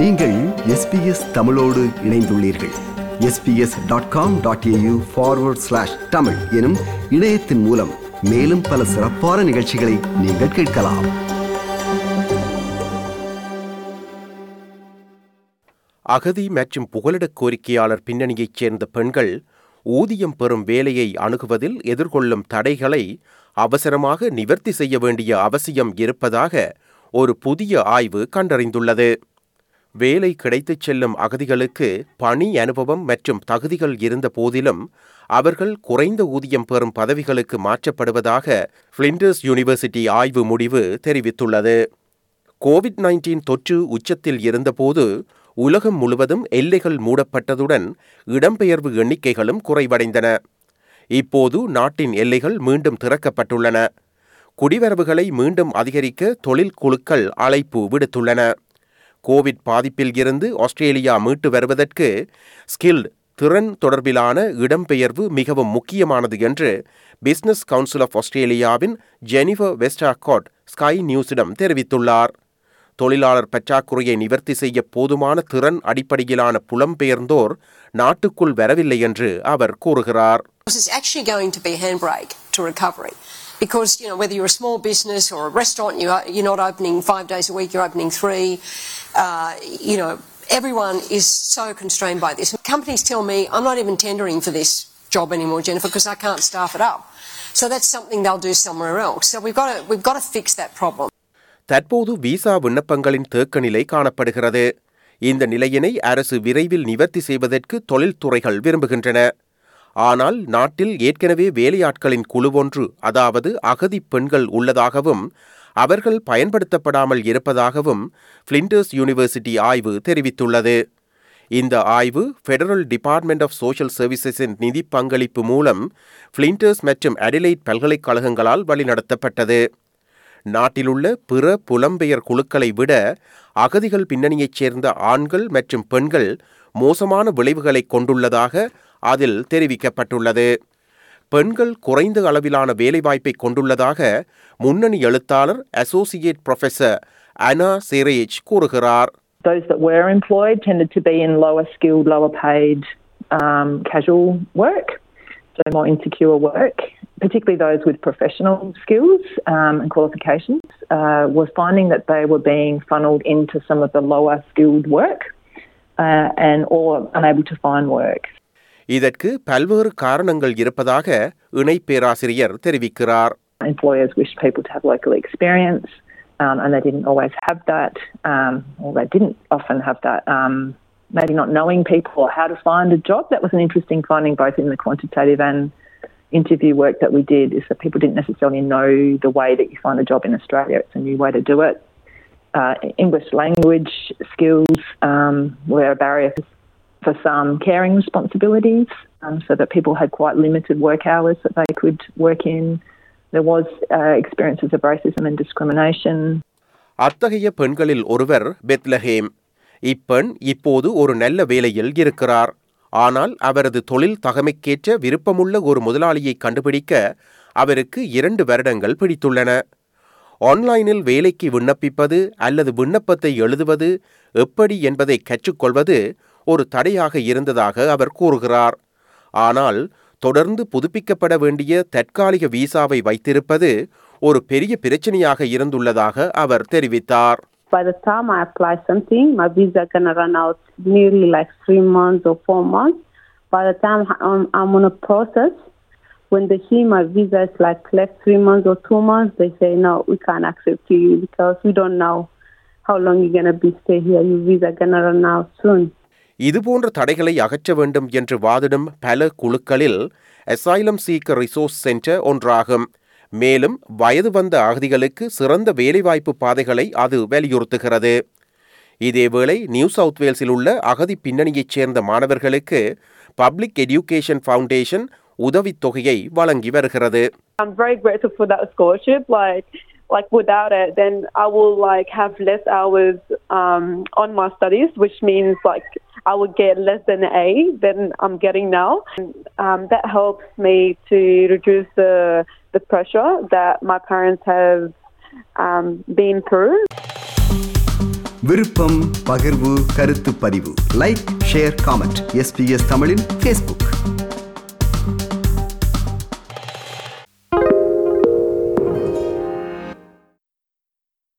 நீங்கள் எஸ்பிஎஸ் தமிழோடு இணைந்துள்ளீர்கள். SBS dot com dot AU forward slash Tamil எனும் இணையத்தின் மூலம் மேலும் பல சிறப்பான நிகழ்ச்சிகளை நீங்கள் கேட்கலாம். அகதி மற்றும் புகலிடக் கோரிக்கையாளர் பின்னணியைச் சேர்ந்த பெண்கள் ஊதியம் பெறும் வேலையை அணுகுவதில் எதிர்கொள்ளும் தடைகளை அவசரமாக நிவர்த்தி செய்ய வேண்டிய அவசியம் இருப்பதாக ஒரு புதிய ஆய்வு கண்டறிந்துள்ளது. வேலை கிடைத்துச் செல்லும் அகதிகளுக்கு பணி அனுபவம் மற்றும் தகுதிகள் இருந்த போதிலும் அவர்கள் குறைந்த ஊதியம் பெறும் பதவிகளுக்கு மாற்றப்படுவதாக ஃபிளிண்டர்ஸ் யூனிவர்சிட்டி ஆய்வு முடிவு தெரிவித்துள்ளது. கோவிட் நைன்டீன் தொற்று உச்சத்தில் இருந்தபோது உலகம் முழுவதும் எல்லைகள் மூடப்பட்டதுடன் இடம்பெயர்வு எண்ணிக்கைகளும் குறைவடைந்தன. இப்போது நாட்டின் எல்லைகள் மீண்டும் திறக்கப்பட்டுள்ளன. குடிவரவுகளை மீண்டும் அதிகரிக்க தொழில் குழுக்கள் அழைப்பு விடுத்துள்ளன. கோவிட் பாதிப்பில் இருந்து ஆஸ்திரேலியா மீட்டு வருவதற்கு ஸ்கில்ட் திறன் தொடர்பிலான இடம்பெயர்வு மிகவும் முக்கியமானது என்று பிசினஸ் கவுன்சில் ஆஃப் ஆஸ்திரேலியாவின் ஜெனிஃபர் வெஸ்டாகாட் ஸ்கை நியூஸிடம் தெரிவித்துள்ளார். தொழிலாளர் பற்றாக்குறையை நிவர்த்தி செய்ய போதுமான திறன் அடிப்படையிலான புலம்பெயர்ந்தோர் நாட்டுக்குள் வரவில்லை என்று அவர் கூறுகிறார். Because, you know, whether you're a small business or a restaurant, you are, you're not opening five days a week, you're opening three. Uh, you know, everyone is so constrained by this. Companies tell me, I'm not even tendering for this job anymore, Jennifer, because I can't staff it up. So that's something they'll do somewhere else. So we've got to, we've got to fix that problem. தற்போது visa விண்ணப்பங்களின் தேக்க நிலை காணப்படுகிறது இந்த நிலையினை அரசு விரைவில் நிவர்த்தி செய்வதற்கு தொழில்துறைகள் விரும்புகின்றன ஆனால் நாட்டில் ஏற்கனவே வேலையாட்களின் குழுவொன்று அதாவது அகதி பெண்கள் உள்ளதாகவும் அவர்கள் பயன்படுத்தப்படாமல் இருப்பதாகவும் ஃபிளிண்டர்ஸ் யூனிவர்சிட்டி ஆய்வு தெரிவித்துள்ளது. இந்த ஆய்வு ஃபெடரல் டிபார்ட்மெண்ட் ஆஃப் சோஷியல் சர்வீசஸின் நிதி பங்களிப்பு மூலம் ஃபிளிண்டர்ஸ் மற்றும் அடிலைட் பல்கலைக்கழகங்களால் வழிநடத்தப்பட்டது. நாட்டிலுள்ள பிற புலம்பெயர் குழுக்களை விட அகதிகள் பின்னணியைச் சேர்ந்த ஆண்கள் மற்றும் பெண்கள் மோசமான விளைவுகளை கொண்டுள்ளதாக அதில் தெரிவிக்கப்பட்டுள்ளது பெண்கள் குறைந்த அளவிலான வேலைவாய்ப்பை கொண்டுள்ளதாக முன்னணி எழுத்தாளர் அசோசியேட் ப்ரொஃபசர் அனா சேரேஜ் கூறுகிறார் Those that were employed tended to be in lower skilled, lower paid um, casual work, so more insecure work, particularly those with professional skills um, and qualifications, uh, were finding that they were being funneled into some of the lower skilled work uh, and or unable to find work. இதற்கு பல்வேறு காரணங்கள் இருப்பதாக இணை பேராசிரியர் தெரிவிக்கிறார் Employers wished people to have local experience, um, and they didn't always have that, um, or they didn't often have that. Um, maybe not knowing people or how to find a job. That was an interesting finding, both in the quantitative and interview work that we did, is that people didn't necessarily know the way that you find a job in Australia. It's a new way to do it. Uh, English language skills um, were a barrier for, for some caring responsibilities, um, so that people had quite limited work hours that they could work in. There was uh, experiences of racism and discrimination. அத்தகைய பெண்களில் ஒருவர் Bethlehem இப்பெண் இப்போது ஒரு நல்ல வேலையில் இருக்கிறார் ஆனால் அவரது தொழில் தகமைக்கேற்ற விருப்பமுள்ள ஒரு முதலாளியை கண்டுபிடிக்க அவருக்கு இரண்டு வருடங்கள் பிடித்துள்ளன ஆன்லைனில் வேலைக்கு விண்ணப்பிப்பது அல்லது விண்ணப்பத்தை எழுதுவது எப்படி என்பதை கற்றுக்கொள்வது ஒரு தடையாக இருந்ததாக அவர் கூறுகிறார் ஆனால் தொடர்ந்து புதுப்பிக்கப்பட வேண்டிய தற்காலிக விசாவை வைத்திருப்பது ஒரு பெரிய பிரச்சனையாக இருந்துள்ளதாக அவர் தெரிவித்தார் by the time I apply something, my visa gonna run out nearly like three months or four months. By the time I'm, I'm on a process, when they see my visa is like left three months or two months, they say no, we can't accept you because we don't know how long you're gonna be stay here. Your visa gonna run out soon. இதுபோன்ற தடைகளை அகற்ற வேண்டும் என்று வாதிடும் பல குழுக்களில் asylum seeker resource centre ஒன்றாகும். மேலும் வயது வந்த அகதிகளுக்கு சிறந்த வேலைவாய்ப்பு பாதைகளை அது வலியுறுத்துகிறது. இதேவேளை நியூ சவுத் வேல்ஸில் உள்ள அகதி பின்னணியைச் சேர்ந்த மாணவர்களுக்கு பப்ளிக் எடியூகேஷன் ஃபவுண்டேஷன் உதவித்தொகையை வழங்கி வருகிறது. I'm very grateful for that scholarship. Like, like without it, then I will like have less hours um, on my studies, which means like I would get less than an A than I'm getting now. And, um, that helps me to reduce the the pressure that my parents have um, been through. விருப்பம் பகிர்வு கருத்து பதிவு like share comment SBS தமிழின் Facebook